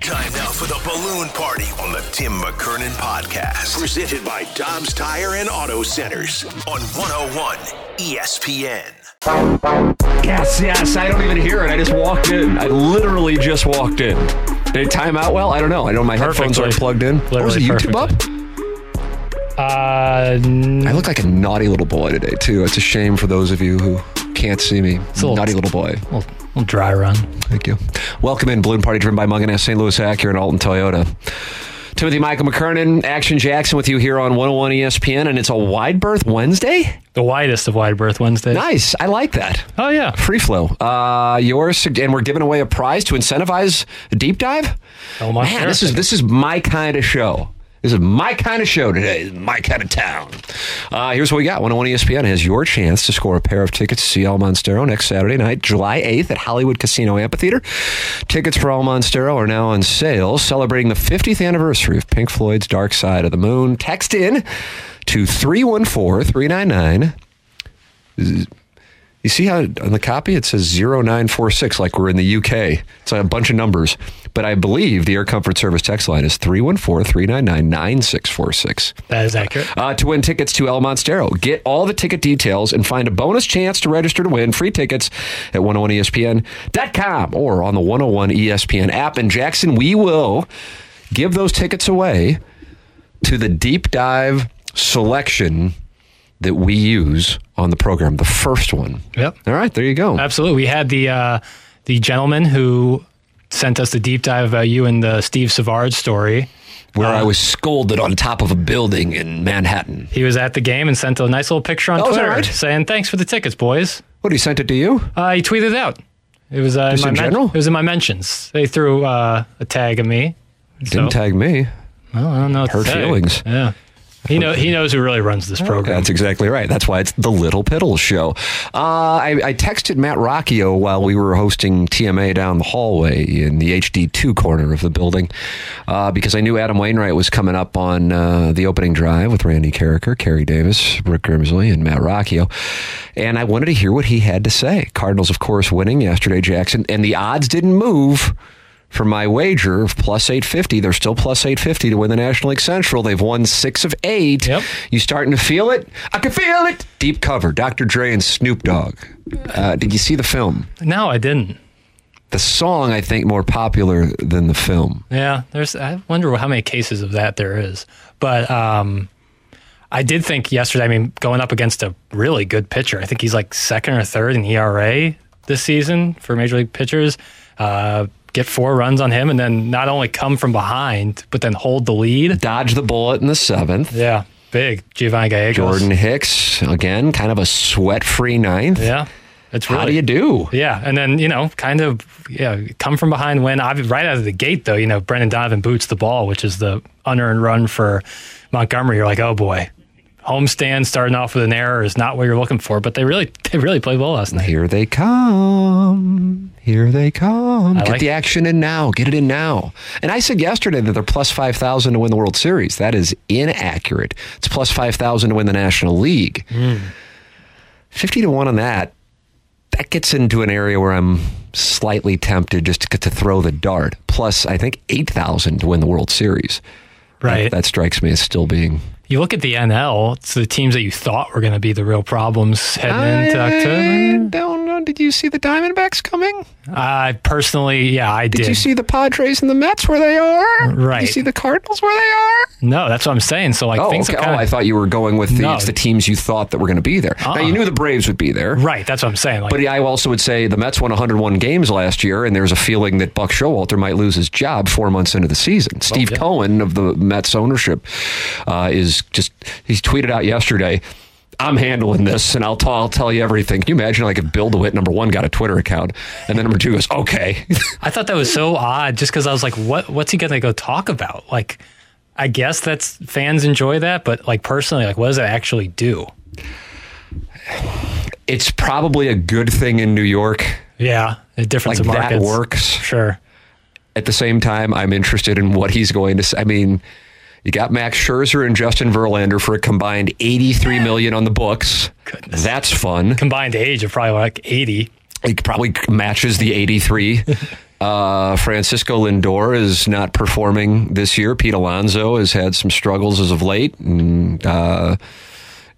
Time now for the balloon party on the Tim McKernan podcast. Presented by Dobbs Tire and Auto Centers on 101 ESPN. Yes, yes. I don't even hear it. I just walked in. I literally just walked in. Did it time out well? I don't know. I know my headphones aren't plugged in. Oh, was it Literally YouTube up? Uh, I look like a naughty little boy today, too. It's a shame for those of you who can't see me. It's a little- naughty little boy. little, little dry run. Thank you. Welcome in Balloon Party driven by Mungenast St. Louis Acura and Alton Toyota. Timothy Michael McKernan, Action Jackson with you here on 101 ESPN, and it's a wide berth Wednesday? The widest of wide berth Wednesdays. Nice. I like that. Oh yeah. Free flow. Uh, yours, and we're giving away a prize to incentivize a deep dive. Oh, my Man, this is this is my kind of show. This is my kind of show today. My kind of town. Uh, here's what we got. 101 ESPN has your chance to score a pair of tickets to see El Monstero next Saturday night, July 8th at Hollywood Casino Amphitheater. Tickets for El Monstero are now on sale, celebrating the 50th anniversary of Pink Floyd's Dark Side of the Moon. Text in to 314 399 you see how on the copy it says 0946 like we're in the UK. It's a bunch of numbers. But I believe the Air Comfort Service text line is 314-399-9646. That is accurate. Uh, to win tickets to El Monstero. Get all the ticket details and find a bonus chance to register to win free tickets at 101ESPN.com or on the 101 ESPN app. And Jackson, we will give those tickets away to the deep dive selection that we use on the program, the first one. Yep. All right, there you go. Absolutely. We had the uh, the gentleman who sent us the deep dive about you and the Steve Savard story. Where I was scolded on top of a building in Manhattan. He was at the game and sent a nice little picture on Oh, Twitter right? saying, "Thanks for the tickets, boys." What, he sent it to you? Uh, he tweeted it out. It was uh, in, in my general? It was in my mentions. They threw uh, a tag at me. Didn't tag me. Well, I don't know. Hurt feelings. Yeah. He know he knows who really runs this program. That's exactly right. That's why it's the Little Piddles show. Uh, I, I texted Matt Rocchio while we were hosting TMA down the hallway in the HD2 corner of the building uh, because I knew Adam Wainwright was coming up on uh, the opening drive with Randy Karraker, Carey Davis, Rick Grimsley, and Matt Rocchio. And I wanted to hear what he had to say. Cardinals, of course, winning yesterday, Jackson, and the odds didn't move for my wager of plus 850. They're still plus 850 to win the National League Central. They've won six of eight. Yep. You starting to feel it? I can feel it. Deep cover, Dr. Dre and Snoop Dogg. Uh, did you see the film? No, I didn't. The song, I think, more popular than the film. Yeah, there's. I wonder how many cases of that there is. But um, I did think yesterday. I mean, going up against a really good pitcher. I think he's like second or third in ERA this season for major league pitchers. Uh, get four runs on him, and then not only come from behind, but then hold the lead. Dodge the bullet in the seventh. Yeah, big Giovanni Gallegos. Jordan Hicks, again, kind of a sweat free ninth. Yeah, it's really. How do you do? Yeah, and then you know, kind of, yeah, come from behind, win. Right out of the gate, though, you know, Brendan Donovan boots the ball, which is the unearned run for Montgomery. You're like, oh boy, homestand starting off with an error is not what you're looking for. But they really, they really played well last night. Here they come. Here they come. I Get like- the action in now. Get it in now. And I said yesterday that they're plus 5,000 to win the World Series. That is inaccurate. It's plus 5,000 to win the National League. Hmm. 50 to 1 on that. That gets into an area where I'm slightly tempted just to, get to throw the dart. Plus, I think 8,000 to win the World Series. Right. That, that strikes me as still being you look at the NL, it's the teams that you thought were going to be the real problems heading into I October. don't know. Did you see the Diamondbacks coming? I personally, yeah, I did. Did you see the Padres and the Mets where they are? Right. Did you see the Cardinals where they are? No, that's what I'm saying. So like Oh, things okay. have kinda, oh, I thought you were going with the, No. it's the teams you thought that were going to be there. Now, Uh-uh. you knew the Braves would be there. right. That's what I'm saying. Like, But I also would say the Mets won 101 games last year, and there's a feeling that Buck Showalter might lose his job four months into the season. Steve yeah. Cohen of the Mets ownership uh, is just, he's tweeted out yesterday, I'm handling this, and I'll, t- I'll tell you everything. Can you imagine, like, if Bill DeWitt, number one, got a Twitter account, and then number two goes, okay. I thought that was so odd, just because I was like, what What's he going to go talk about? Like, I guess that's fans enjoy that, but like personally, like, what does it actually do? it's probably a good thing in New York. Yeah, the difference Like, of that markets works. Sure. At the same time, I'm interested in what he's going to say. I mean, you got Max Scherzer and Justin Verlander for a combined 83 million on the books. Goodness. That's fun. Combined age of probably like 80. He probably matches the 83. Uh, Francisco Lindor is not performing this year. Pete Alonso has had some struggles as of late. And, uh,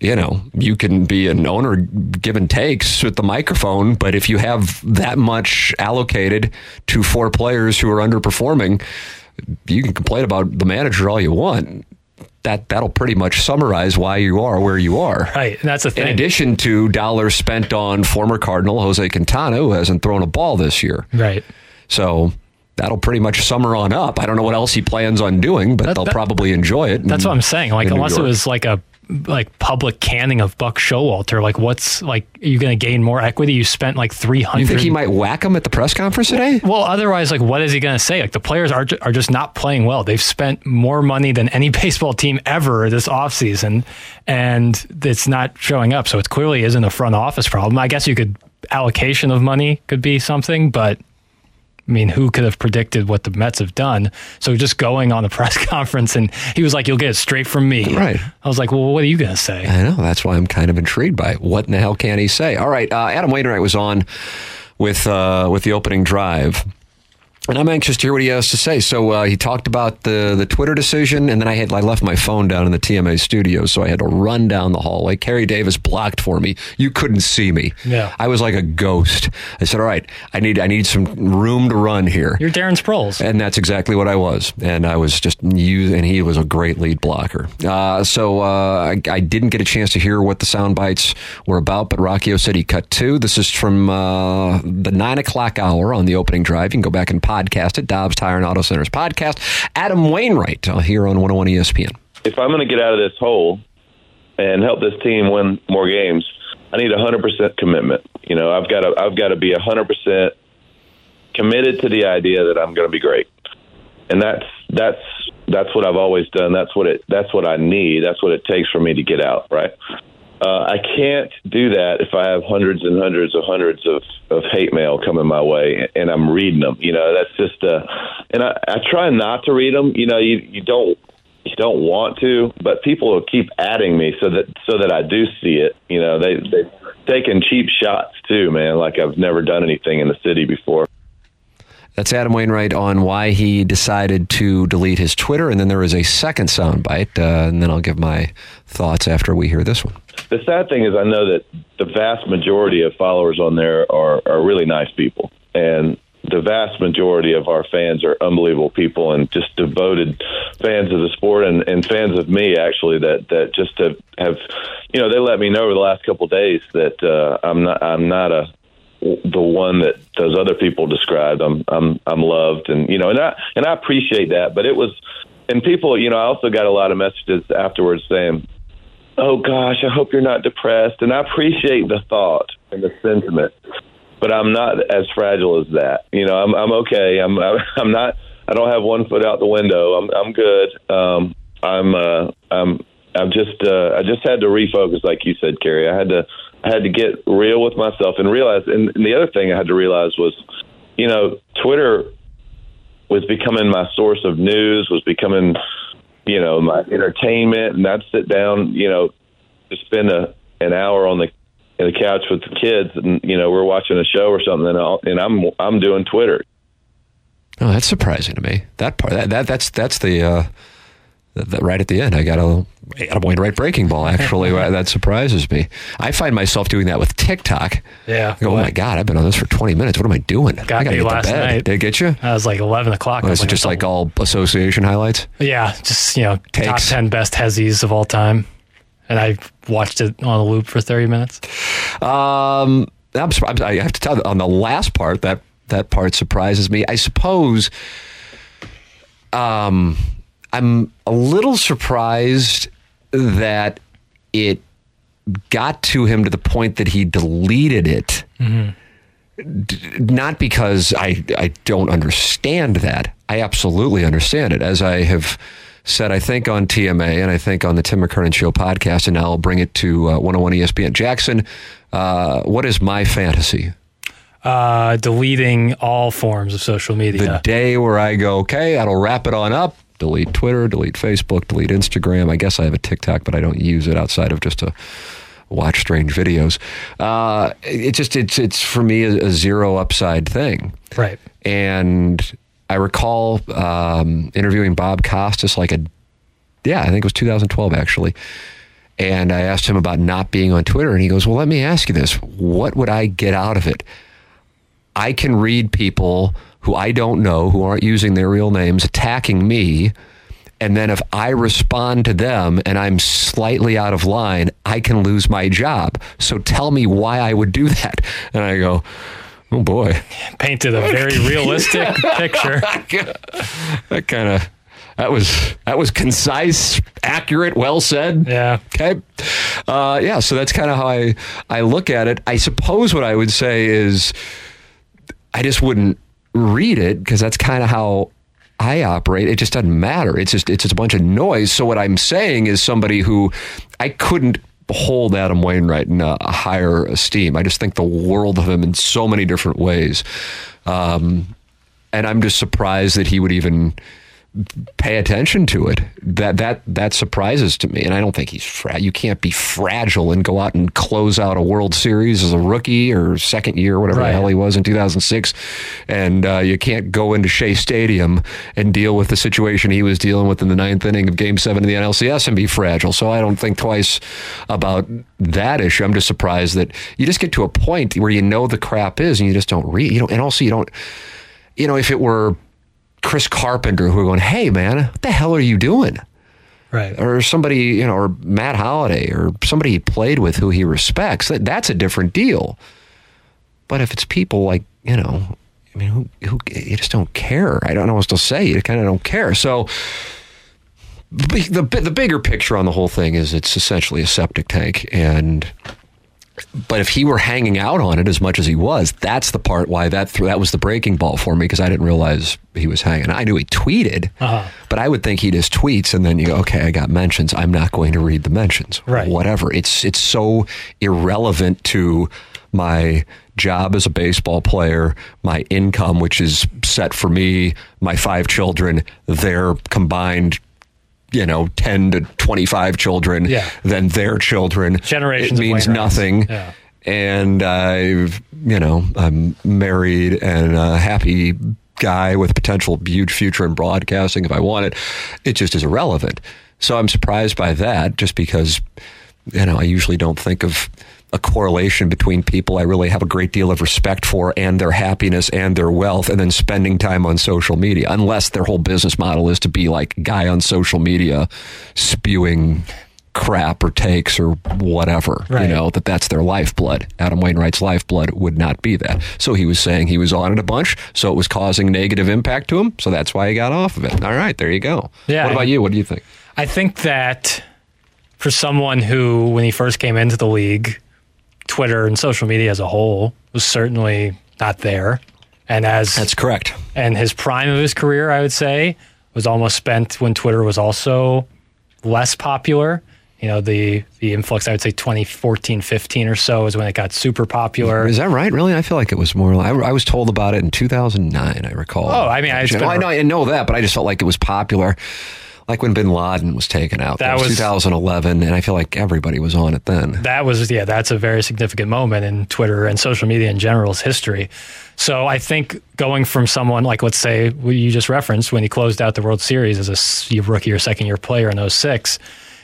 you know, you can be an owner give and takes with the microphone, but if you have that much allocated to four players who are underperforming, you can complain about the manager all you want. That that'll pretty much summarize why you are where you are. Right. And that's the In addition to dollars spent on former Cardinal Jose Quintana, who hasn't thrown a ball this year. right. So that'll pretty much summer on up. I don't know what else he plans on doing, but That- they'll that- probably enjoy it. That's in- what I'm saying. Like, unless it was like a like public canning of Buck Showalter, like, what's like, are you going to gain more equity? You spent like 300. You think he might whack him at the press conference today? Well, otherwise, like, what is he going to say? Like, the players are, are just not playing well. They've spent more money than any baseball team ever this offseason, and it's not showing up. So it clearly isn't a front office problem. I guess you could, allocation of money could be something, but I mean, who could have predicted what the Mets have done? So just going on the press conference, and he was like, You'll get it straight from me. Right. I was like, Well, what are you going to say? I know. That's why I'm kind of intrigued by it. What in the hell can he say? All right. Uh, Adam Wainwright was on with uh, with the opening drive. And I'm anxious to hear what he has to say. So uh, he talked about the the Twitter decision, and then I had I left my phone down in the TMA studio, so I had to run down the hallway. Carey Davis blocked for me. You couldn't see me. Yeah. I was like a ghost. I said, "All right, I need I need some room to run here." You're Darren Sproles. And that's exactly what I was. And I was just you, and he was a great lead blocker. Uh, so uh, I, I didn't get a chance to hear what the sound bites were about, but Rocchio said he cut two. This is from uh, the nine o'clock hour on the opening drive. You can go back and podcast it. Dobbs Tire and Auto Centers podcast. Adam Wainwright uh, here on 101 ESPN. if I'm going to get out of this hole and help this team win more games, I need 100% commitment. You know, I've got to I've got to be 100% committed to the idea that I'm going to be great. And that's that's that's what I've always done. That's what it that's what I need. That's what it takes for me to get out, right? Uh, I can't do that if I have hundreds and hundreds of hundreds of, of hate mail coming my way and I'm reading them. You know, that's just, uh, and I, I try not to read them. You know, you, you don't, you don't want to, but people will keep adding me so that, so that I do see it. You know, they they taken cheap shots too, man. Like I've never done anything in the city before. That's Adam Wainwright on why he decided to delete his Twitter. And then there is a second soundbite, uh, and then I'll give my thoughts after we hear this one. The sad thing is, I know that the vast majority of followers on there are, are really nice people, and the vast majority of our fans are unbelievable people and just devoted fans of the sport and, and fans of me actually that that just have, have you know they let me know over the last couple of days that uh, I'm not I'm not a the one that those other people described. I'm I'm I'm loved and you know and I and I appreciate that. But it was and people you know I also got a lot of messages afterwards saying, "Oh gosh, I hope you're not depressed." And I appreciate the thought and the sentiment, but I'm not as fragile as that. You know, I'm I'm okay. I'm I'm not. I don't have one foot out the window. I'm I'm good. Um, I'm uh, I'm I'm just uh, I just had to refocus, like you said, Carey. I had to I had to get real with myself and realize. And, and the other thing I had to realize was, you know, Twitter was becoming my source of news, was becoming, you know, my entertainment, and I'd sit down, you know, to spend a an hour on the in the couch with the kids, and you know, we're watching a show or something, and, I'll, and I'm I'm doing Twitter. Oh, that's surprising to me. That part, that, that that's that's the uh, right at the end, I got a Adam Wainwright breaking ball. Actually, that surprises me. I find myself doing that with TikTok. Yeah. Go, oh my god, I've been on this for 20 minutes. What am I doing? Got I gotta me get last to bed. night. Did it get you? I was like 11 o'clock. Was is it just like all association highlights? Yeah, just, you know, top 10 best Hezzies of all time. And I watched it on a loop for 30 minutes. Um, I'm, I have to tell you, on the last part, that that part surprises me. I suppose. Um, I'm a little surprised that it got to him to the point that he deleted it. D- not because I I don't understand that. I absolutely understand it. As I have said, I think on TMA and I think on the Tim McKernan Show podcast, and now I'll bring it to uh, 101 ESPN. Jackson, uh, what is my fantasy? Uh, deleting all forms of social media. The day where I go, okay, that'll wrap it on up. Delete Twitter, delete Facebook, delete Instagram. I guess I have a TikTok, but I don't use it outside of just to watch strange videos. Uh, it just it's it's for me a, a zero upside thing. right. And I recall um, interviewing Bob Costas like a, yeah, I think it was 2012 actually. And I asked him about not being on Twitter, and he goes, Well, let me ask you this. What would I get out of it? I can read people who I don't know, who aren't using their real names, attacking me. And then if I respond to them and I'm slightly out of line, I can lose my job. So tell me why I would do that. And I go, Oh boy. Painted a very realistic picture. that kind of that was that was concise, accurate, well said. Yeah. Okay. Uh, yeah. So that's kind of how I I look at it. I suppose what I would say is I just wouldn't read it because that's kind of how I operate. It just doesn't matter. It's just it's just a bunch of noise. So what I'm saying is somebody who I couldn't hold Adam Wainwright in a, a higher esteem. I just think the world of him in so many different ways. Um, and I'm just surprised that he would even pay attention to it. That that that surprises to me, and I don't think he's fra- you can't be fragile and go out and close out a World Series as a rookie or second year, whatever the hell he was in 2006, and uh, you can't go into Shea Stadium and deal with the situation he was dealing with in the ninth inning of Game Seven of the NLCS and be fragile. So I don't think twice about that issue. I'm just surprised that you just get to a point where you know the crap is, and you just don't read. You don't, and also you don't. You know, if it were Chris Carpenter who are going, hey, man, what the hell are you doing? Right. Or somebody, you know, or Matt Holliday or somebody he played with who he respects, that, that's a different deal. But if it's people like, you know, I mean, who, who you just don't care. I don't know what to say. You kind of don't care. So the, the the bigger picture on the whole thing is it's essentially a septic tank and but if he were hanging out on it as much as he was, that's the part why that th- that was the breaking ball for me because I didn't realize he was hanging. I knew he tweeted, Uh-huh. but I would think he just tweets and then you go, okay, I got mentions. I'm not going to read the mentions. Right. Whatever. It's it's so irrelevant to my job as a baseball player, my income, which is set for me, my five children, their combined you know, 10 to 25 children, Yeah. then their children. Generations It means nothing. Yeah. And I've, you know, I'm married and a happy guy with potential huge future in broadcasting if I want it. It just is irrelevant. So I'm surprised by that just because, you know, I usually don't think of a correlation between people I really have a great deal of respect for and their happiness and their wealth and then spending time on social media, unless their whole business model is to be like guy on social media spewing crap or takes or whatever, you know, that that's their lifeblood. Adam Wainwright's lifeblood would not be that. So he was saying he was on it a bunch, so it was causing negative impact to him, so that's why he got off of it. All right, there you go. Yeah. What about you? What do you think? I think that for someone who, when he first came into the league, Twitter and social media as a whole was certainly not there. And as That's correct. and his prime of his career, I would say, was almost spent when Twitter was also less popular. You know, the the influx, I would say 2014, 15 or so is when it got super popular. Is that right? Really? I feel like it was more. I, I was told about it in 2009. I recall. Oh, I mean, it's been Well, I a- know, I know that, but I just felt like it was popular. Like when Bin Laden was taken out. That That, was, was- 2011, and I feel like everybody was on it then. that was yeah that's a very significant moment in twitter and social media in general's history so i think going from someone like let's say you just referenced when he closed out the world series as a rookie or second year player in 06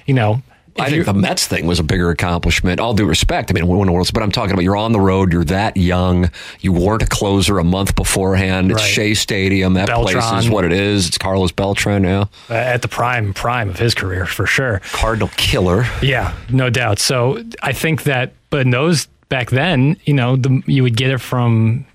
you know I think the Mets thing was a bigger accomplishment. All due respect, I mean, win a World, but I'm talking about you're on the road, you're that young, you weren't a closer a month beforehand. It's Right. Shea Stadium, that place is what it is. It's Carlos Beltran now, uh, at the prime prime of his career for sure Cardinal killer. Yeah, no doubt. So I think that, but in those back then, you know, the, you would get it from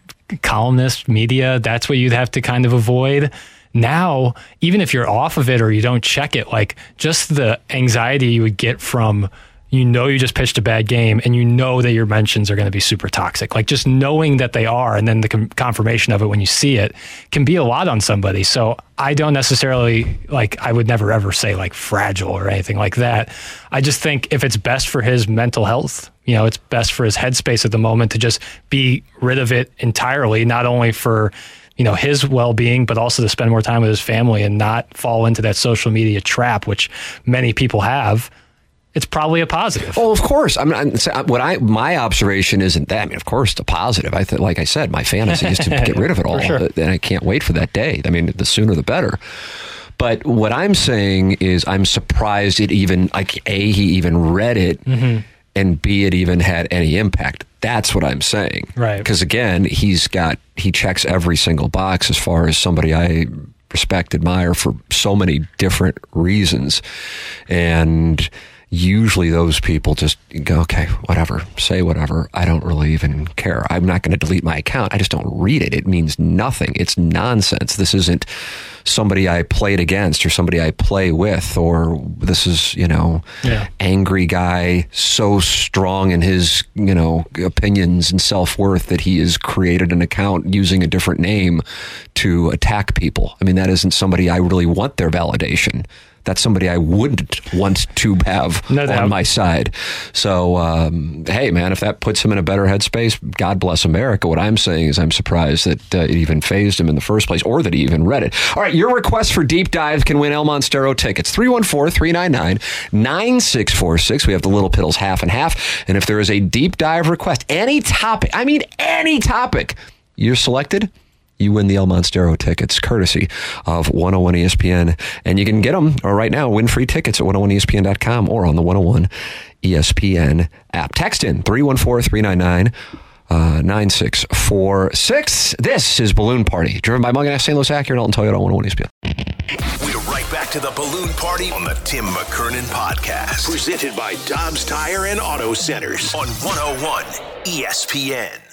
columnists, media. That's what you'd have to kind of avoid. Now, even if you're off of it or you don't check it, like just the anxiety you would get from you know you just pitched a bad game and you know that your mentions are going to be super toxic. Like just knowing that they are and then the com- confirmation of it when you see it can be a lot on somebody. So I don't necessarily like I would never ever say like fragile or anything like that. I just think if it's best for his mental health, you know, it's best for his headspace at the moment to just be rid of it entirely, not only for you know his well-being but also to spend more time with his family and not fall into that social media trap which many people have it's probably a positive Oh, of course. I'm not. so What I my observation isn't that. I mean, of course, it's a positive. I think, like I said, my fantasy is to get rid of it all, sure. and I can't wait for that day. I mean, the sooner the better. But what I'm saying is, I'm surprised it even like a he even read it, Mm-hmm. And b it even had any impact. That's what I'm saying. Right. Because again, he's got he checks every single box as far as somebody I respect, admire for so many different reasons, and usually those people just go, okay, whatever, say whatever. I don't really even care. I'm not going to delete my account. I just don't read it. It means nothing. It's nonsense. This isn't somebody I played against or somebody I play with, or this is, you know, Yeah. angry guy so strong in his, you know, opinions and self worth that he has created an account using a different name to attack people. I mean, that isn't somebody I really want their validation. That's somebody I wouldn't want to have No on my side. So, um, hey, man, if that puts him in a better headspace, God bless America. What I'm saying is, I'm surprised that uh, it even phased him in the first place, or that he even read it. All right, your request for deep dive can win El Monstero tickets. 314-399-9646. We have the Little Piddles half and half. And if there is a deep dive request, any topic, I mean any topic, you're selected you win the El Monstero tickets courtesy of 101 ESPN. And you can get them uh, right now, win free tickets at 101ESPN.com or on the 101 ESPN app. Text in 314 399 9646. Uh, this is Balloon Party, driven by Mungenast St. Louis Acura and Alton Toyota on 101 ESPN. We're right back to the balloon party on the Tim McKernan podcast. Presented by Dobbs Tire and Auto Centers on 101 ESPN.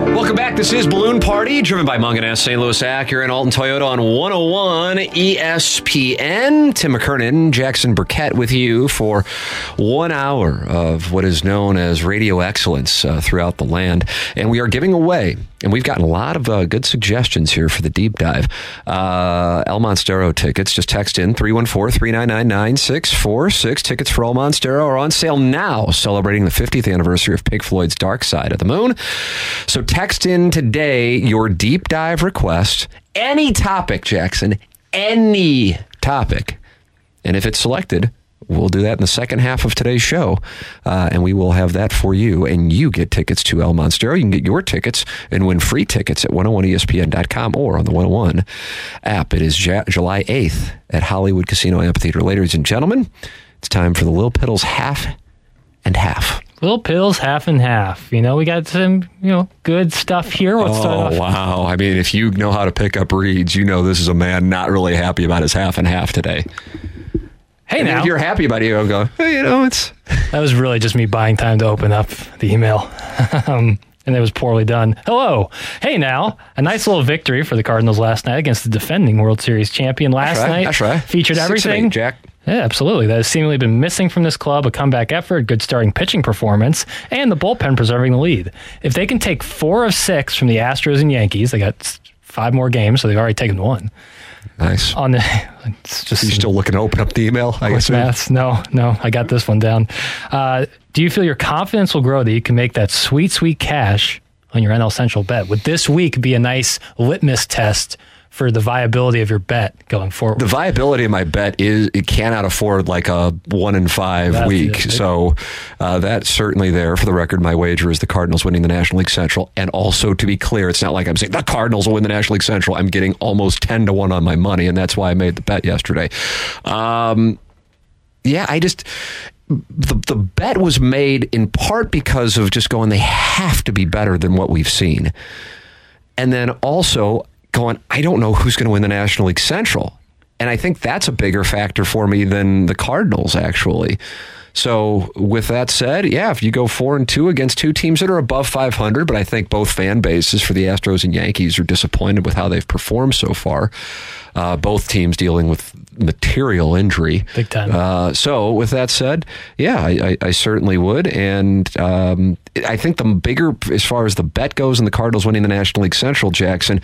Welcome back. This is Balloon Party, driven by Mungenast St. Louis Acura and Alton Toyota on 101 ESPN. Tim McKernan, Jackson Burkett with you for one hour of what is known as radio excellence uh, throughout the land. And we are giving away, and we've gotten a lot of uh, good suggestions here for the deep dive. Uh, El Monstero tickets, just text in 314 399 9646. Tickets for El Monstero are on sale now, celebrating the 50th anniversary of Pink Floyd's Dark Side of the Moon. So text in today your deep dive request, any topic, Jackson, any topic. And if it's selected, we'll do that in the second half of today's show. Uh, and we will have that for you. And you get tickets to El Monstero. You can get your tickets and win free tickets at 101ESPN.com or on the 101 app. It is Ja- July 8th at Hollywood Casino Amphitheater. Ladies and gentlemen, it's time for the Lil Piddles half and half. little pills half and half you know we got some you know good stuff here let's Oh, wow. I mean, if you know how to pick up reads, you know this is a man not really happy about his half and half today. Hey And now if you're happy about it, you'll go, hey, you know, it's. That was really just me buying time to open up the email. um, and it was poorly done. Hello. Hey now. A nice little victory for the Cardinals last night against the defending World Series champion last That's right. night. That's right. Featured Six everything. eight, Jack. Yeah, absolutely. That has seemingly been missing from this club a comeback effort, good starting pitching performance, and the bullpen preserving the lead. If they can take four of six from the Astros and Yankees, they got five more games, so they've already taken one. Nice. On the, it's just You still looking to open up the email? I guess. maths. No, no, I got this one down. Uh, do you feel your confidence will grow that you can make that sweet, sweet cash on your NL Central bet? Would this week be a nice litmus test for the viability of your bet going forward. The viability of my bet is it cannot afford like a one in five That's week. it. So uh, that's certainly there. For the record, my wager is the Cardinals winning the National League Central. And also to be clear, it's not like I'm saying the Cardinals will win the National League Central. I'm getting almost ten to one on my money, and that's why I made the bet yesterday. Um, yeah, I just the the bet was made in part because of just going they have to be better than what we've seen. And then also going I don't know who's going to win the National League Central. And I think that's a bigger factor for me than the Cardinals actually. So with that said, yeah, if you go 4 and 2 against two teams that are above 500, but I think both fan bases for the Astros and Yankees are disappointed with how they've performed so far. Uh, both teams dealing with material injury. Big time. Uh, so, with that said, yeah, I, I, I certainly would, and um, I think the bigger, as far as the bet goes, and the Cardinals winning the National League Central, Jackson,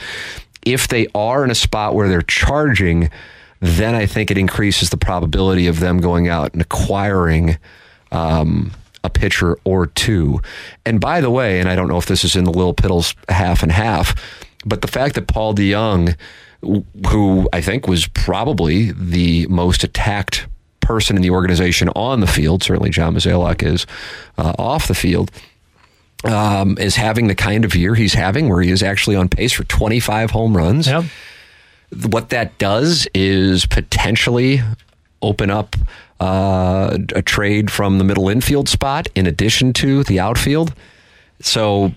if they are in a spot where they're charging, then I think it increases the probability of them going out and acquiring. Um, a pitcher or two. And by the way, and I don't know if this is in the Lil Piddles half and half, but the fact that Paul DeJong, who I think was probably the most attacked person in the organization on the field, certainly John Mozeliak is uh, off the field, um, is having the kind of year he's having where he is actually on pace for 25 home runs. Yep. What that does is potentially open up uh, a trade from the middle infield spot in addition to the outfield. So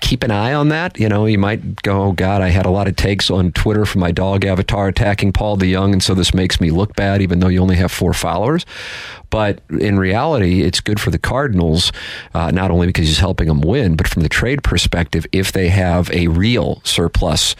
keep an eye on that. You know, you might go, oh, God, I had a lot of takes on Twitter from my dog avatar attacking Paul DeJong, and so this makes me look bad, even though you only have four followers. But in reality, it's good for the Cardinals, uh, not only because he's helping them win, but from the trade perspective, if they have a real surplus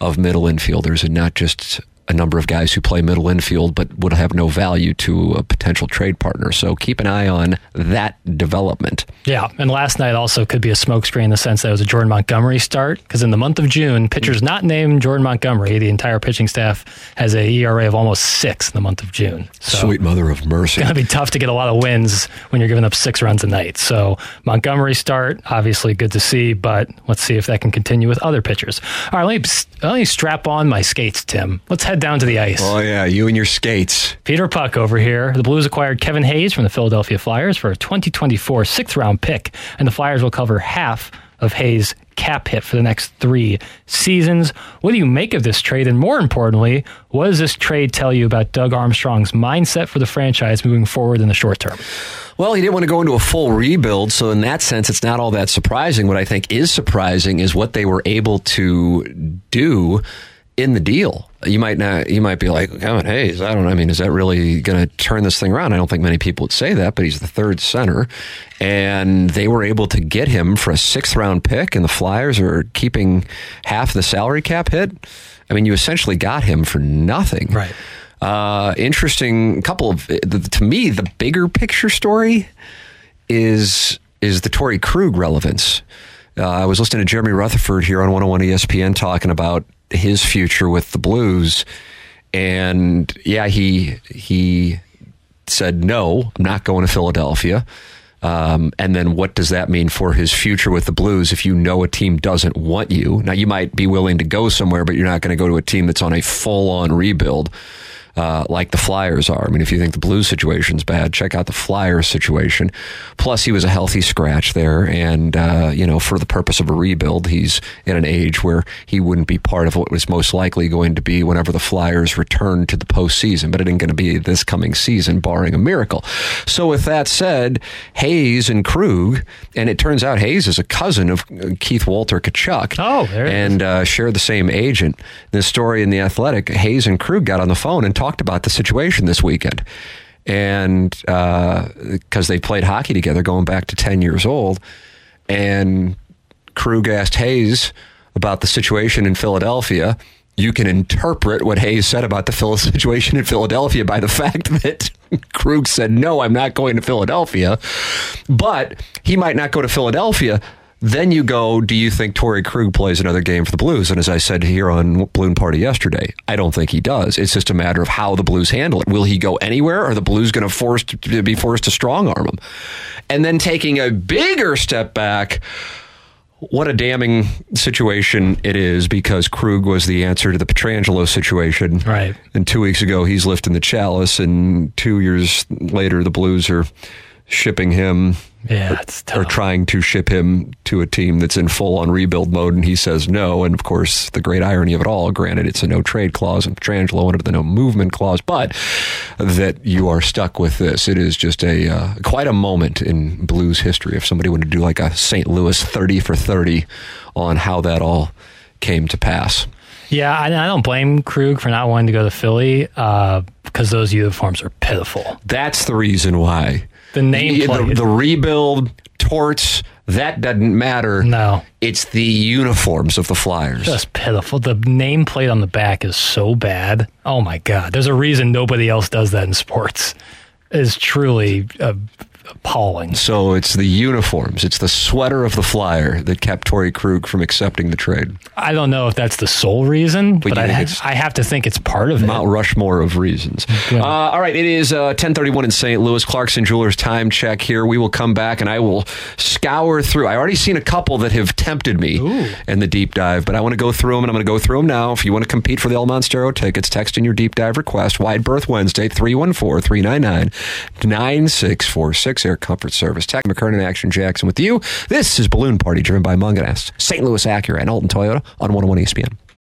of middle infielders and not just a number of guys who play middle infield but would have no value to a potential trade partner. So keep an eye on that development. Yeah, and last night also could be a smokescreen in the sense that it was a Jordan Montgomery start because in the month of June, pitchers not named Jordan Montgomery, the entire pitching staff has a ERA of almost six in the month of June. So Sweet mother of mercy. It's going to be tough to get a lot of wins when you're giving up six runs a night. So Montgomery start, obviously good to see, but let's see if that can continue with other pitchers. All right, let me, let me strap on my skates, Tim. Let's head down to the ice. Oh yeah, you and your skates. Peter Puck over here. The Blues acquired Kevin Hayes from the Philadelphia Flyers for a 2024 sixth round pick, and the Flyers will cover half of Hayes' cap hit for the next three seasons. What do you make of this trade? And more importantly, what does this trade tell you about Doug Armstrong's mindset for the franchise moving forward in the short term? Well, he didn't want to go into a full rebuild, so in that sense, it's not all that surprising. What I think is surprising is what they were able to do in the deal. You might not, you might be like, Kevin Hayes, I don't know. I mean, is that really going to turn this thing around? I don't think many people would say that, but he's the third center. And they were able to get him for a sixth round pick, and the Flyers are keeping half the salary cap hit. I mean, you essentially got him for nothing. Right. Uh, interesting couple of, to me, the bigger picture story is is the Torrey Krug relevance. Uh, I was listening to Jeremy Rutherford here on 101 ESPN talking about his future with the Blues, and yeah, he he said no, I'm not going to Philadelphia. Um, and then what does that mean for his future with the Blues if you know a team doesn't want you? Now, you might be willing to go somewhere, but you're not going to go to a team that's on a full on rebuild. Uh, like the Flyers are. I mean, if you think the Blues situation's bad, check out the Flyers situation. Plus, he was a healthy scratch there, and uh, you know, for the purpose of a rebuild, he's in an age where he wouldn't be part of what was most likely going to be whenever the Flyers return to the postseason. But it ain't going to be this coming season, barring a miracle. So, with that said, Hayes and Krug, and it turns out Hayes is a cousin of Keith Walter Tkachuk. Oh, and uh, share the same agent. This story in the Athletic, Hayes and Krug got on the phone and talked about the situation this weekend. And uh, because they played hockey together going back to 10 years old. And Krug asked Hayes about the situation in Philadelphia. You can interpret what Hayes said about the situation in Philadelphia by the fact that Krug said, No, I'm not going to Philadelphia. But he might not go to Philadelphia. Then you go, do you think Torrey Krug plays another game for the Blues? And as I said here on Balloon Party yesterday, I don't think he does. It's just a matter of how the Blues handle it. Will he go anywhere? Or are the Blues going to force to be forced to strong arm him? And then taking a bigger step back, what a damning situation it is because Krug was the answer to the Pietrangelo situation. Right. And two weeks ago, he's lifting the chalice, and two years later, the Blues are shipping him Yeah, it's tough. or trying to ship him to a team that's in full on rebuild mode, and he says no. And of course, the great irony of it all, granted, it's a no trade clause and Pietrangelo under the no movement clause, but that you are stuck with this. It is just a uh, quite a moment in Blues history. If somebody wanted to do like a St. Louis thirty for thirty on how that all came to pass. Yeah, I, I don't blame Krug for not wanting to go to Philly uh, because those uniforms are pitiful. That's the reason why. The name, the, the rebuild, torts, that doesn't matter. No. It's the uniforms of the Flyers. Just pitiful. The nameplate on the back is so bad. Oh my god! There's a reason nobody else does that in sports. It's truly uh, appalling. So it's the uniforms, it's the sweater of the flyer that kept Torrey Krug from accepting the trade. I don't know if that's the sole reason, but you I, ha- I have to think it's part of it. Mount Rushmore of reasons. Uh, all right, it is uh, 1031 in St. Louis. Clarkson Jewelers time check here. We will come back and I will scour through. I already seen a couple that have tempted me in the deep dive, but I want to go through them and I'm going to go through them now. If you want to compete for the El Monstero tickets, text in your deep dive request. Wide Berth Wednesday, 314 399 9646. Air Comfort Service. Tech McKernan Action Jackson with you. This is Balloon Party driven by Mungenast, St. Louis Acura, and Alton Toyota on 101 ESPN.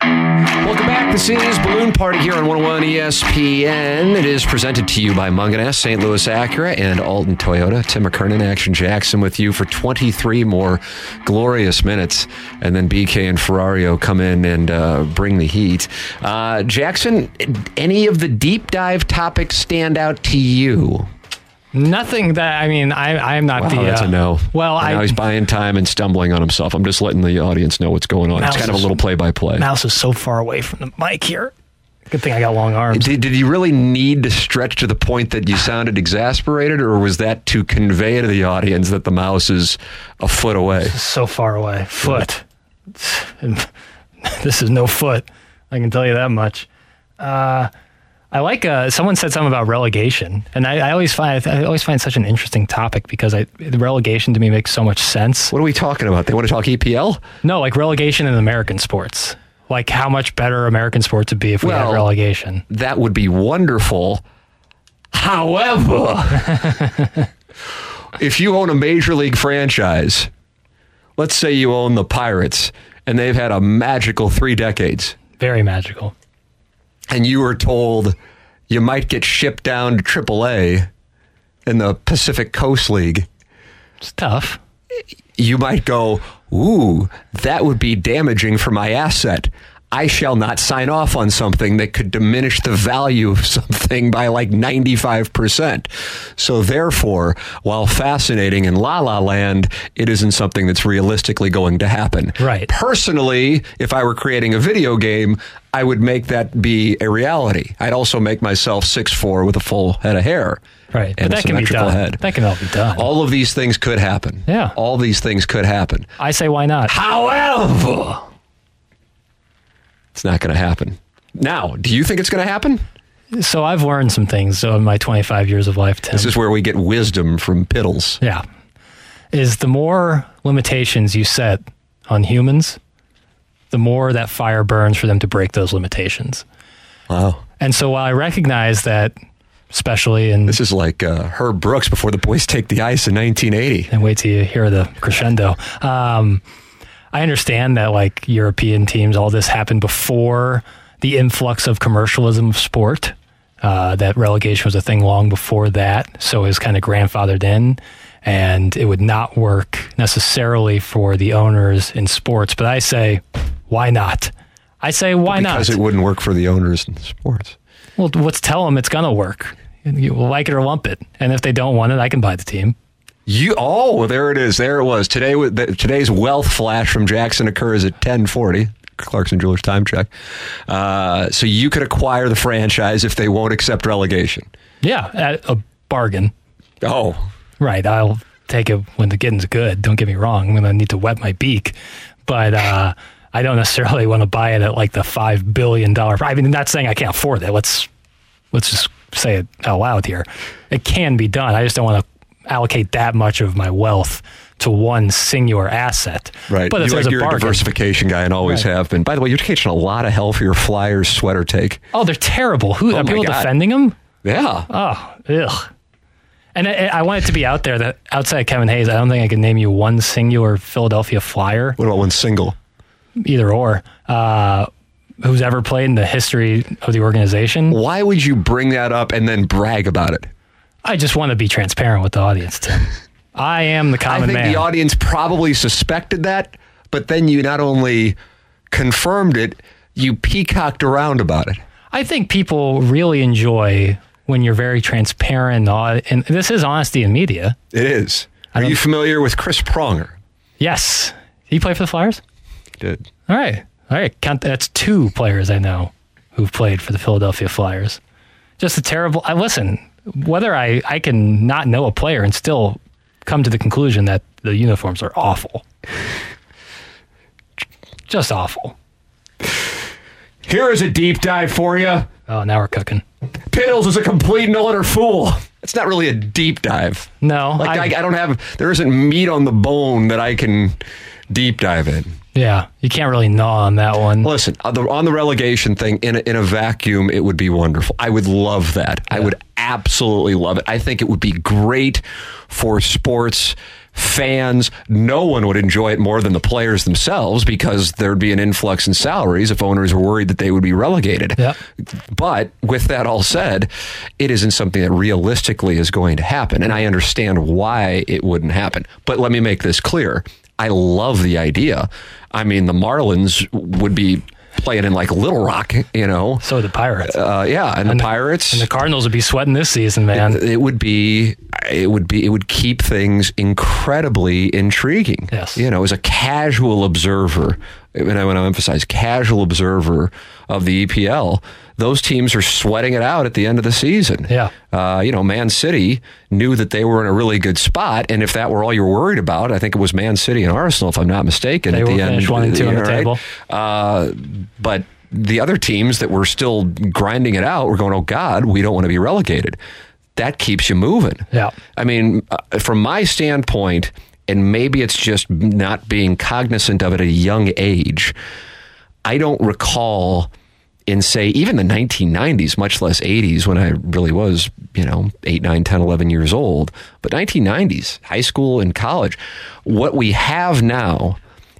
Welcome back. This is Balloon Party here on 101 ESPN. It is presented to you by Mungenast, St. Louis Acura, and Alton Toyota. Tim McKernan, Action Jackson with you for 23 more glorious minutes. And then BK and Ferrario come in and uh, bring the heat. Uh, Jackson, any of the deep dive topics stand out to you? Nothing that I mean, I I'm not Wow, the. that's uh, a no. Well, And now I he's buying time and stumbling on himself. I'm just letting the audience know what's going on. Mouse it's kind of a little play by play. mouse is so far away from the mic here. Good thing I got long arms. Did, did you really need to stretch to the point that you sounded exasperated, or was that to convey to the audience that the mouse is a foot away? so far away. Foot. this is no foot. I can tell you that much. Uh, I like. Uh, someone said something about relegation, and I, I always find I always find such an interesting topic because I relegation to me makes so much sense. What are we talking about? They want to talk EPL? No, like relegation in American sports. Like how much better American sports would be if we Well- had relegation. That would be wonderful. However, if you own a major league franchise, let's say you own the Pirates, and they've had a magical three decades. Very magical. And you were told you might get shipped down to AAA in the Pacific Coast League, It's tough. you might go, Ooh, that would be damaging for my asset. I shall not sign off on something that could diminish the value of something by like 95%. So, therefore, while fascinating in La La Land, it isn't something that's realistically going to happen. Right. Personally, if I were creating a video game, I would make that be a reality. I'd also make myself 6'4 with a full head of hair. Right. And but that a can be symmetrical done. head. That can all be done. All of these things could happen. Yeah. All these things could happen. I say why not? However, it's not going to happen. Now, do you think it's going to happen? So I've learned some things so in my 25 years of life, Tim. This is where we get wisdom from Piddles. Yeah. Is the more limitations you set on humans, the more that fire burns for them to break those limitations. Wow. And so while I recognize that, especially in This is like uh, Herb Brooks before the boys take the ice in 1980. and wait till you hear the crescendo. Um, I understand that like European teams, all this happened before the influx of commercialism of sport. Uh, that relegation was a thing long before that, so it was kind of grandfathered in, and it would not work necessarily for the owners in sports. But I say, why not? I say, why not? Because it wouldn't work for the owners in sports. Well, let's tell them it's going to work. You like it or lump it. And if they don't want it, I can buy the team. You oh, there it is. There it was. Today today's wealth flash from Jackson occurs at 10:40. Clarkson Jewelers time check. Uh, so you could acquire the franchise if they won't accept relegation. Yeah, at a bargain. Oh, right. I'll take it when the getting's good. Don't get me wrong. I'm going to need to wet my beak, but uh, I don't necessarily want to buy it at like the five billion dollar. I mean, not saying I can't afford it. Let's let's just say it out loud here. It can be done. I just don't want to allocate that much of my wealth to one singular asset. Right. But you like you're a, bargain, diversification guy and always right. have been. By the way, you're catching a lot of hell for your Flyers sweater take. Oh, they're terrible. Who oh are people God. defending them? Yeah. Oh, ugh. And I, I, want it to be out there that outside Kevin Hayes, I don't think I can name you one singular Philadelphia Flyer. What about one single? Either or. Uh, who's ever played in the history of the organization. Why would you bring that up and then brag about it? I just want to be transparent with the audience, Tim. I am the common man. I think man. the audience probably suspected that, but then you not only confirmed it, you peacocked around about it. I think people really enjoy when you're very transparent, and this is honesty in media. It is. Are you familiar with Chris Pronger? Yes. He played for the Flyers? He did. All right. All right. Count that's two players I know who've played for the Philadelphia Flyers. Just a terrible I listen, whether I, I can not know a player and still come to the conclusion that the uniforms are awful. Just awful. Here is a deep dive for you. Oh, now we're cooking. Piddles is a complete and utter fool. It's not really a deep dive. No, like I, I, I don't have. There isn't meat on the bone that I can deep dive in. Yeah, you can't really gnaw on that one. Listen, on the, on the relegation thing, in a, in a vacuum, it would be wonderful. I would love that. Yeah. I would absolutely love it. I think it would be great for sports fans. No one would enjoy it more than the players themselves because there'd be an influx in salaries if owners were worried that they would be relegated. Yep. But with that all said, it isn't something that realistically is going to happen. And I understand why it wouldn't happen. But let me make this clear. I love the idea. I mean, the Marlins would be playing in like Little Rock, you know. So the Pirates. Uh, yeah, and, and the, the, Pirates and the Cardinals would be sweating this season, man. It, it, would be it would be it would keep things incredibly intriguing. Yes. You know, as a casual observer, and I want to emphasize casual observer of the EPL, those teams are sweating it out at the end of the season. Yeah. Uh, you know, Man City knew that they were in a really good spot, and if that were all you were worried about, I think it was Man City and Arsenal, if I'm not mistaken. They at the end, one and two on the right? table. Uh, but the other teams that were still grinding it out were going, "Oh God, we don't want to be relegated." That keeps you moving. Yeah. I mean, uh, from my standpoint, and maybe it's just not being cognizant of it at a young age. I don't recall in say even the 1990s much less 80s when i really was you know 8 9 10 11 years old. But 1990s high school and college what we have now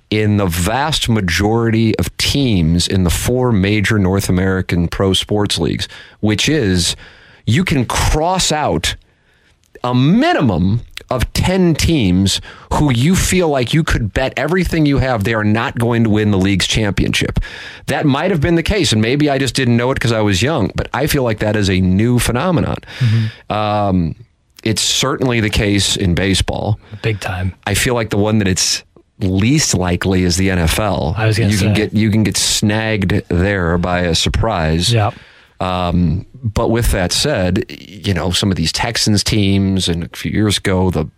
in the vast majority of teams in the four major north american pro sports leagues which is you can cross out a minimum of 10 teams who you feel like you could bet everything you have they are not going to win the league's championship. That might have been the case, and maybe I just didn't know it because I was young, but I feel like that is a new phenomenon. Mm-hmm. Um, it's certainly the case in baseball. Big time. I feel like the one that it's least likely is the NFL. I was you say. can get you can get snagged there by a surprise. Yeah. Um, but with that said, you know, some of these Texans teams and a few years ago, the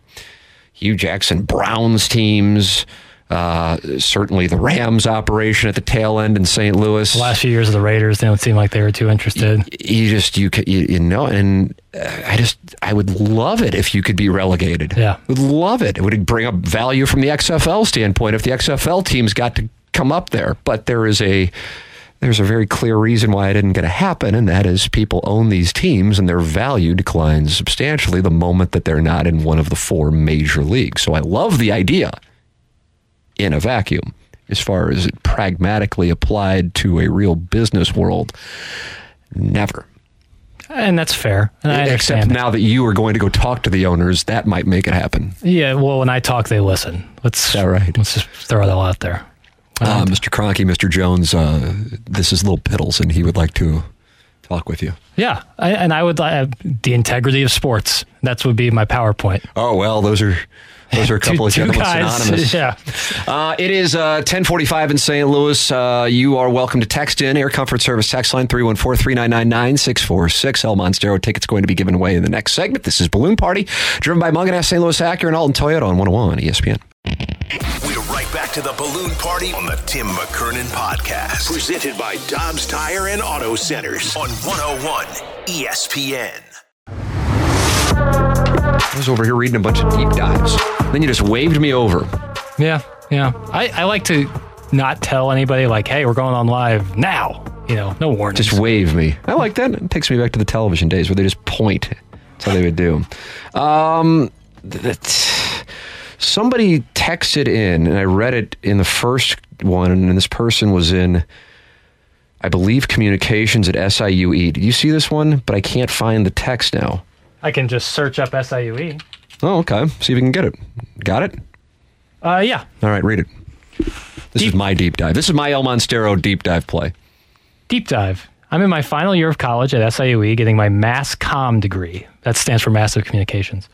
Hue Jackson Browns teams, uh, certainly the Rams operation at the tail end in St. Louis. The last few years of the Raiders, they don't seem like they were too interested. You, you just, you, you, you know, and I just, I would love it if you could be relegated. Yeah. Would love it. It would bring up value from the XFL standpoint if the XFL teams got to come up there. But there is a, there's a very clear reason why it isn't going to happen, and that is people own these teams and their value declines substantially the moment that they're not in one of the four major leagues. So I love the idea in a vacuum as far as it pragmatically applied to a real business world. Never. And that's fair. And Except now that you are going to go talk to the owners, that might make it happen. Yeah, well, when I talk, they listen. Let's, that right? Let's just throw it all out there. Uh, Mr. Kroenke, Mr. Jones, uh, this is Little Piddles, and he would like to talk with you. Yeah, I, and I would like the integrity of sports. That's would be my PowerPoint. Oh well, those are those are a couple Two- of two gentlemen synonymous. yeah. Uh, it is uh, 1045 in St. Louis. Uh, you are welcome to text in Air Comfort Service text line 314-399-9646. El Monstero tickets going to be given away in the next segment. This is Balloon Party, driven by Mungenast St. Louis Acura and Alton Toyota on 101 ESPN. We're right back to the balloon party on the Tim McKernan podcast. Presented by Dobbs Tire and Auto Centers on 101 ESPN. I was over here reading a bunch of deep dives. Then you just waved me over. Yeah, yeah. I, I like to not tell anybody like, "Hey, we're going on live now." You know, no warning. Just wave me. I like that. It takes me back to the television days where they just point. That's how they would do. Um, somebody texted in, and I read it in the first one, and this person was in, I believe, communications at SIUE. Did you see this one? But I can't find the text now. I can just search up SIUE. Oh, okay. See if you can get it. Got it? Uh, yeah. All right, read it. This is my deep dive. This is my El Monstero deep dive play. Deep dive. I'm in my final year of college at SIUE getting my Mass Comm degree. That stands for Massive Communications.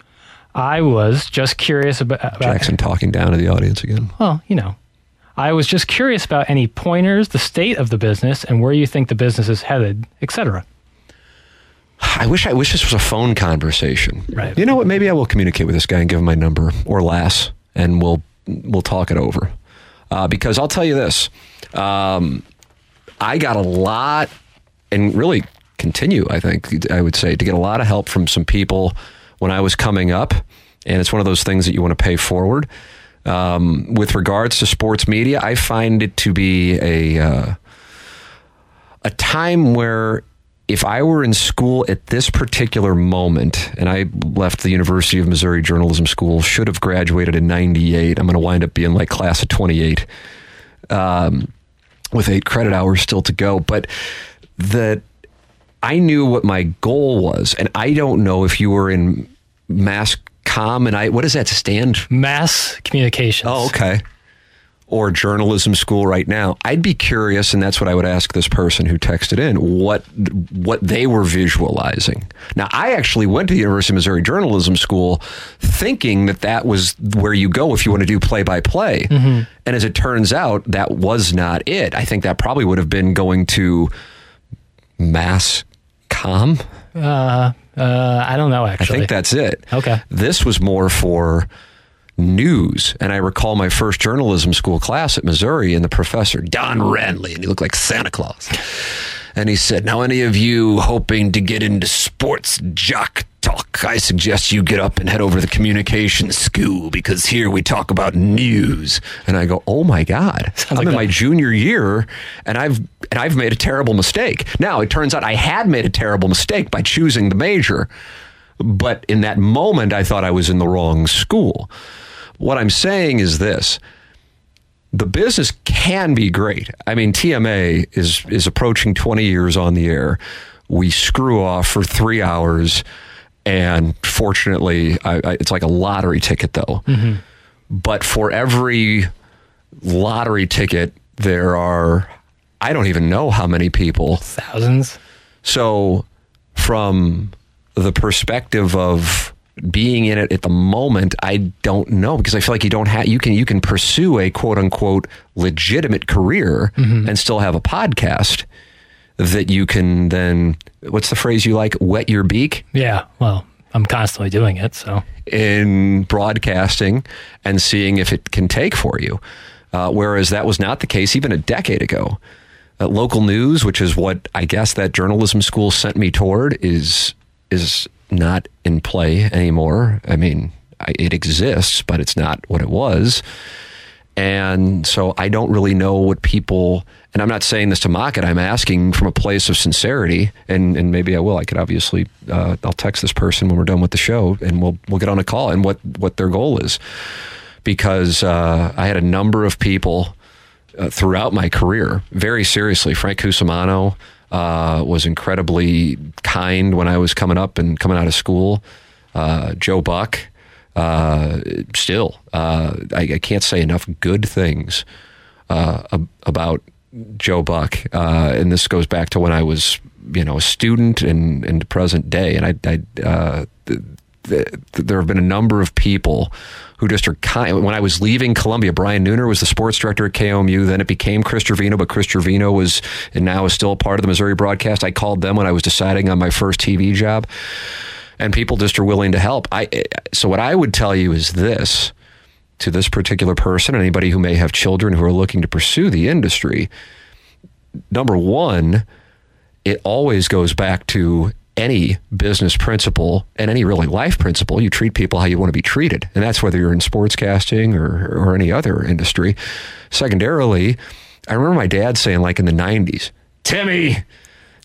I was just curious about, about Jackson talking down to the audience again. well, you know, I was just curious about any pointers, the state of the business, and where you think the business is headed, etc. I wish I wish this was a phone conversation. Right. You know what? Maybe I will communicate with this guy and give him my number or less, and we'll we'll talk it over. Uh, because I'll tell you this, um, I got a lot, and really continue. I think I would say to get a lot of help from some people when I was coming up, and it's one of those things that you want to pay forward. Um, with regards to sports media, I find it to be a uh, a time where if I were in school at this particular moment and I left the University of Missouri Journalism School, should have graduated in 98, I'm going to wind up being like class of 28 um, with eight credit hours still to go. But that I knew what my goal was. And I don't know if you were in mass com and I, what does that stand Mass Communications. Oh, okay. Or journalism school right now. I'd be curious, and that's what I would ask this person who texted in what what they were visualizing. Now, I actually went to the University of Missouri Journalism School thinking that that was where you go if you want to do play by play. And as it turns out, that was not it. I think that probably would have been going to mass com. Uh, uh, I don't know, Actually, I think that's it. Okay. This was more for news. And I recall my first journalism school class at Missouri, and the professor, Don Ranly, and he looked like Santa Claus. And he said, Now, any of you hoping to get into sports jock talk, I suggest you get up and head over to the communications school because here we talk about news. And I go, Oh my God. I'm like in my junior year and I've and I've made a terrible mistake. Now it turns out I had made a terrible mistake by choosing the major. But in that moment I thought I was in the wrong school. What I'm saying is this the business can be great. I mean, TMA is is approaching 20 years on the air. We screw off for three hours, and fortunately, I, I, it's like a lottery ticket, though. Mm-hmm. But for every lottery ticket, there are I don't even know how many people Thousands. so, from the perspective of being in it at the moment, I don't know because I feel like you don't have you can you can pursue a quote unquote legitimate career and still have a podcast that you can then what's the phrase you like wet your beak Yeah. Well, I'm constantly doing it. So in broadcasting and seeing if it can take for you. Uh, whereas that was not the case even a decade ago. Uh, local news, which is what I guess that journalism school sent me toward, is is not in play anymore. I mean, I, it exists, but it's not what it was. And so I don't really know what people, and I'm not saying this to mock it. I'm asking from a place of sincerity, and, and maybe I will. I could obviously, uh, I'll text this person when we're done with the show, and we'll we'll get on a call and what what their goal is, because uh, I had a number of people uh, throughout my career, very seriously. Frank Cusimano uh, was incredibly kind when I was coming up and coming out of school. Uh, Joe Buck, uh, still, uh, I, I can't say enough good things uh, ab- about Joe Buck, uh, and this goes back to when I was, you know, a student and the present day, and I, I there have been a number of people who just are kind. When I was leaving Columbia, Brian Nooner was the sports director at KOMU. Then it became Chris Trevino, but Chris Trevino was and now is still a part of the Missouri broadcast. I called them when I was deciding on my first TV job, and people just are willing to help. I so what I would tell you is this to this particular person, anybody who may have children who are looking to pursue the industry. Number one, it always goes back to any business principle and any really life principle. You treat people how you want to be treated. And that's whether you're in sportscasting or, or any other industry. Secondarily, I remember my dad saying, like in the 90s, Timmy,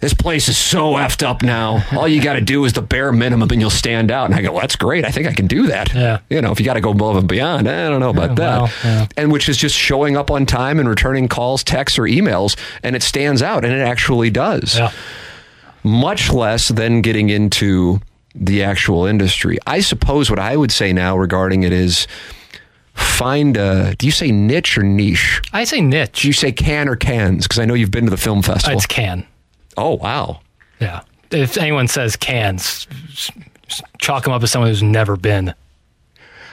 this place is so effed up now. All you got to do is the bare minimum and you'll stand out. And I go, well, that's great. I think I can do that. Yeah. You know, if you got to go above and beyond, I don't know about that. yeah. And which is just showing up on time and returning calls, texts, or emails. And it stands out and it actually does Yeah. Much less than getting into the actual industry. I suppose what I would say now regarding it is find a do you say niche or niche? I say niche. Do you say can or cans? Because I know you've been to the film uh, festival. It's can. oh wow. Yeah. If anyone says cans, chalk them up as someone who's never been.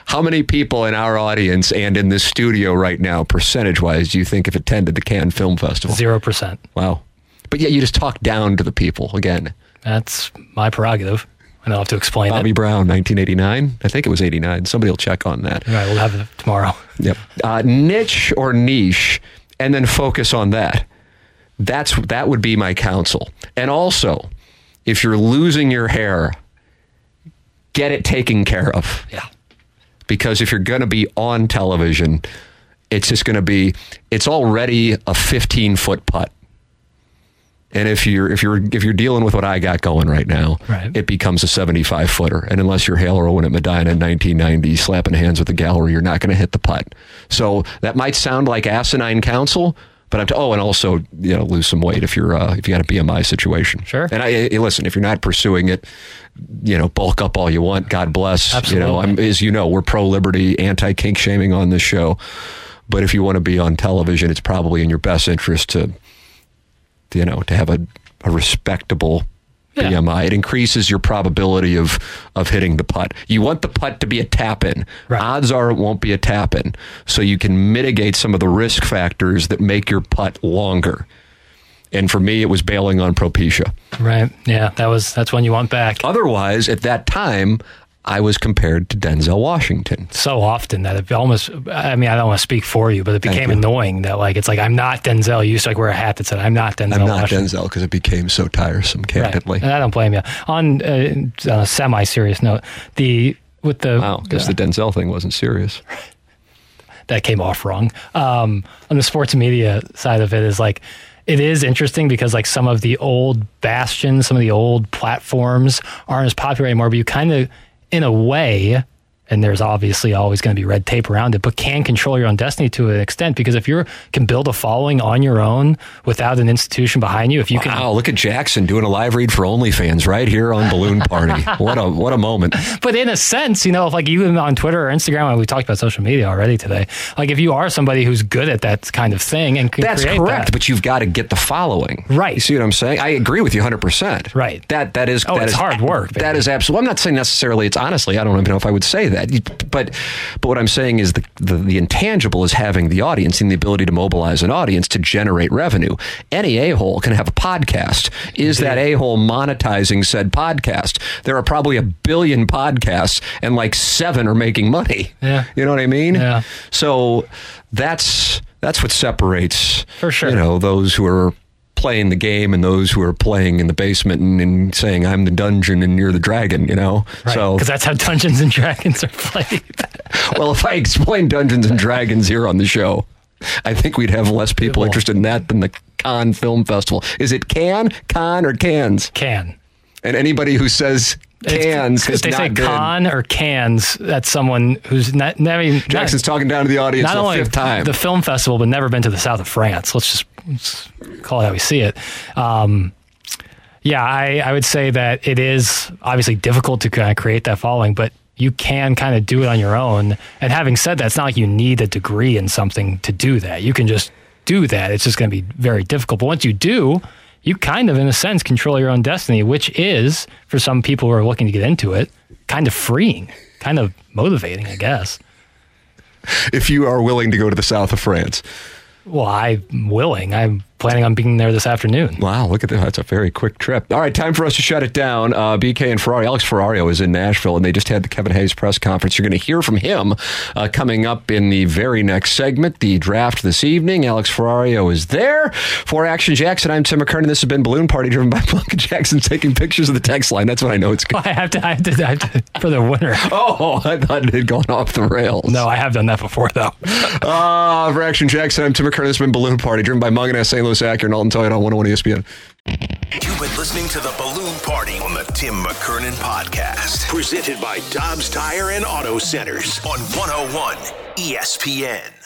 How many people in our audience and in this studio right now, percentage wise, do you think have attended the Cannes Film Festival? Zero percent. Wow. But yet you just talk down to the people again. That's my prerogative. I don't have to explain Bobby it. Brown, 1989. I think it was 89. Somebody will check on that. All right, we'll have it tomorrow. Yep. Uh, niche or niche, and then focus on that. That's that would be my counsel. And also, if you're losing your hair, get it taken care of. Yeah. Because if you're going to be on television, it's just going to be. It's already a 15 foot putt. And if you're if you're if you're dealing with what I got going right now, Right. it becomes a 75 footer. And unless you're Hale Irwin at Medina in 1990, slapping hands with the gallery, you're not going to hit the putt. So that might sound like asinine counsel, but I'm t- oh, and also you know lose some weight if you're uh, if you got a BMI situation. Sure. And I, I listen if you're not pursuing it, you know, bulk up all you want. God bless. Absolutely. You know, I'm, as you know, we're pro liberty, anti kink shaming on this show. But if you want to be on television, it's probably in your best interest to you know, to have a, a respectable Yeah. BMI. It increases your probability of of hitting the putt. You want the putt to be a tap in. Right. Odds are it won't be a tap in. So you can mitigate some of the risk factors that make your putt longer. And for me, it was bailing on Propecia. Right. Yeah. That was that's one you want back. Otherwise, at that time, I was compared to Denzel Washington. So often that it almost I mean, I don't want to speak for you, but it became annoying that like it's like I'm not Denzel. You used to like wear a hat that said I'm not Denzel. I'm not Washington. Denzel because it became so tiresome, Right. candidly. And I don't blame you. On, uh, on a semi serious note, the with the Wow, because the Denzel thing wasn't serious. that came off wrong. Um, on the sports media side of it is like it is interesting because like some of the old bastions, some of the old platforms aren't as popular anymore. But you kind of, in a way, and there's obviously always going to be red tape around it, but can control your own destiny to an extent because if you can build a following on your own without an institution behind you, if you can Wow, look at Jackson doing a live read for OnlyFans right here on Balloon Party. what a what a moment. But in a sense, you know, if like even on Twitter or Instagram, we talked about social media already today, like if you are somebody who's good at that kind of thing and can That's correct, that- but you've got to get the following. Right. You see what I'm saying? I agree with you 100%. Right. That that is Oh, that it's is- hard work, That baby. is absolutely. I'm not saying necessarily it's honestly, I don't even know if I would say that. You- But but what I'm saying is the, the the intangible is having the audience and the ability to mobilize an audience to generate revenue. Any a-hole can have a podcast. Is that a-hole monetizing said podcast? There are probably a billion podcasts and like 7 are making money. Yeah. You know what I mean? Yeah. So that's that's what separates For sure. you know those who are playing the game and those who are playing in the basement and, and saying I'm the dungeon and you're the dragon. You know. Right, So because that's how Dungeons and Dragons are played. well, if I explain Dungeons and Dragons here on the show, I think we'd have less people interested in that than the Cannes Film Festival. Is it Can, Con, or Cans? Can. And anybody who says cans they not say con or cans, that's someone who's not never even Jackson's not, talking down to the audience not the only fifth time. the film festival, but never been to the south of France. Let's just let's call it how we see it. Um, yeah, I, I would say that it is obviously difficult to kind of create that following, but you can kind of do it on your own. And having said that, it's not like you need a degree in something to do that. You can just do that. It's just going to be very difficult. But once you do, you kind of, in a sense, control your own destiny, which is, for some people who are looking to get into it, kind of freeing, kind of motivating, I guess. If you are willing to go to the south of France. Well, I'm willing. I'm planning on being there this afternoon. Wow, look at that. That's a very quick trip. All right, time for us to shut it down. Uh, BK and Ferrari. Alex Ferrario is in Nashville, and they just had the Kevin Hayes press conference. You're going to hear from him uh, coming up in the very next segment, the draft this evening. Alex Ferrario is there. For Action Jackson, I'm Tim McKernan. This has been Balloon Party, driven by Blanca Jackson, taking pictures of the text line. That's what I know it's good. I have to, I have to, I have to for the winner. Oh, I thought it had gone off the rails. No, I have done that before, though. Uh, for Action Jackson, I'm Tim McKernan. This has been Balloon Party, driven by Mungan St. Louis Acura, and Alton Toyota on 101 ESPN. You've been listening to the Balloon Party on the Tim McKernan Podcast, presented by Dobbs Tire and Auto Centers on 101 ESPN.